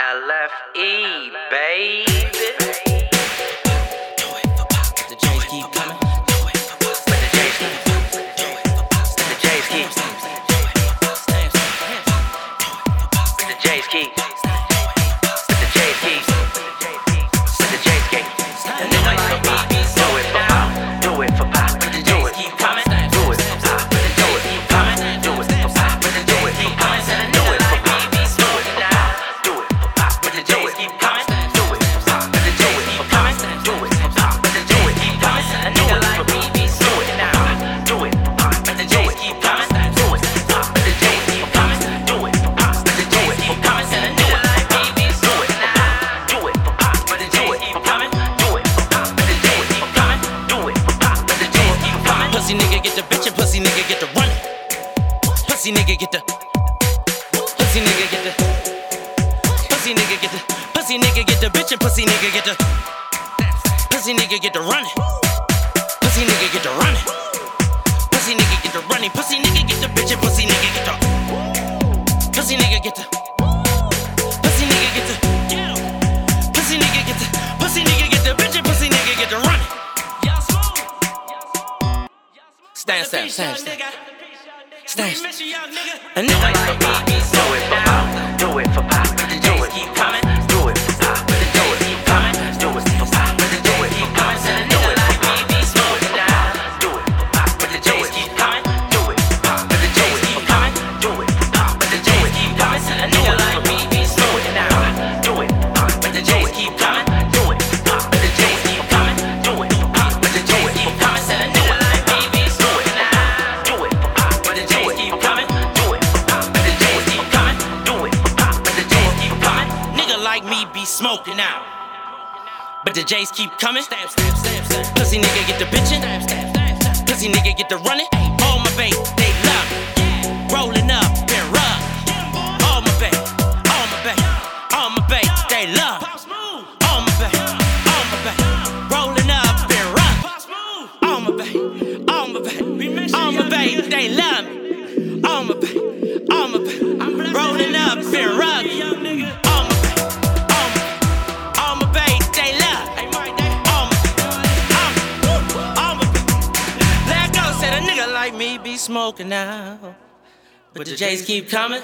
LFE, baby. Pussy nigga get to run. Pussy nigga get the. Pussy nigga get the. Pussy nigga get the. Pussy nigga get the bitch and pussy nigga get the. Pussy nigga get the running. Stand, stand, stand, stand. Stand. A nigga like me. like me be smoking out. But the J's keep coming. Pussy nigga get the bitchin'. Pussy nigga get the running. All my babe, they love me. Rolling up and rub. All my babe, all my babe, all my babe, they love. me. all my babe. All my babe, all my babe, they love me. All my babe. be smoking now. But the J's keep coming.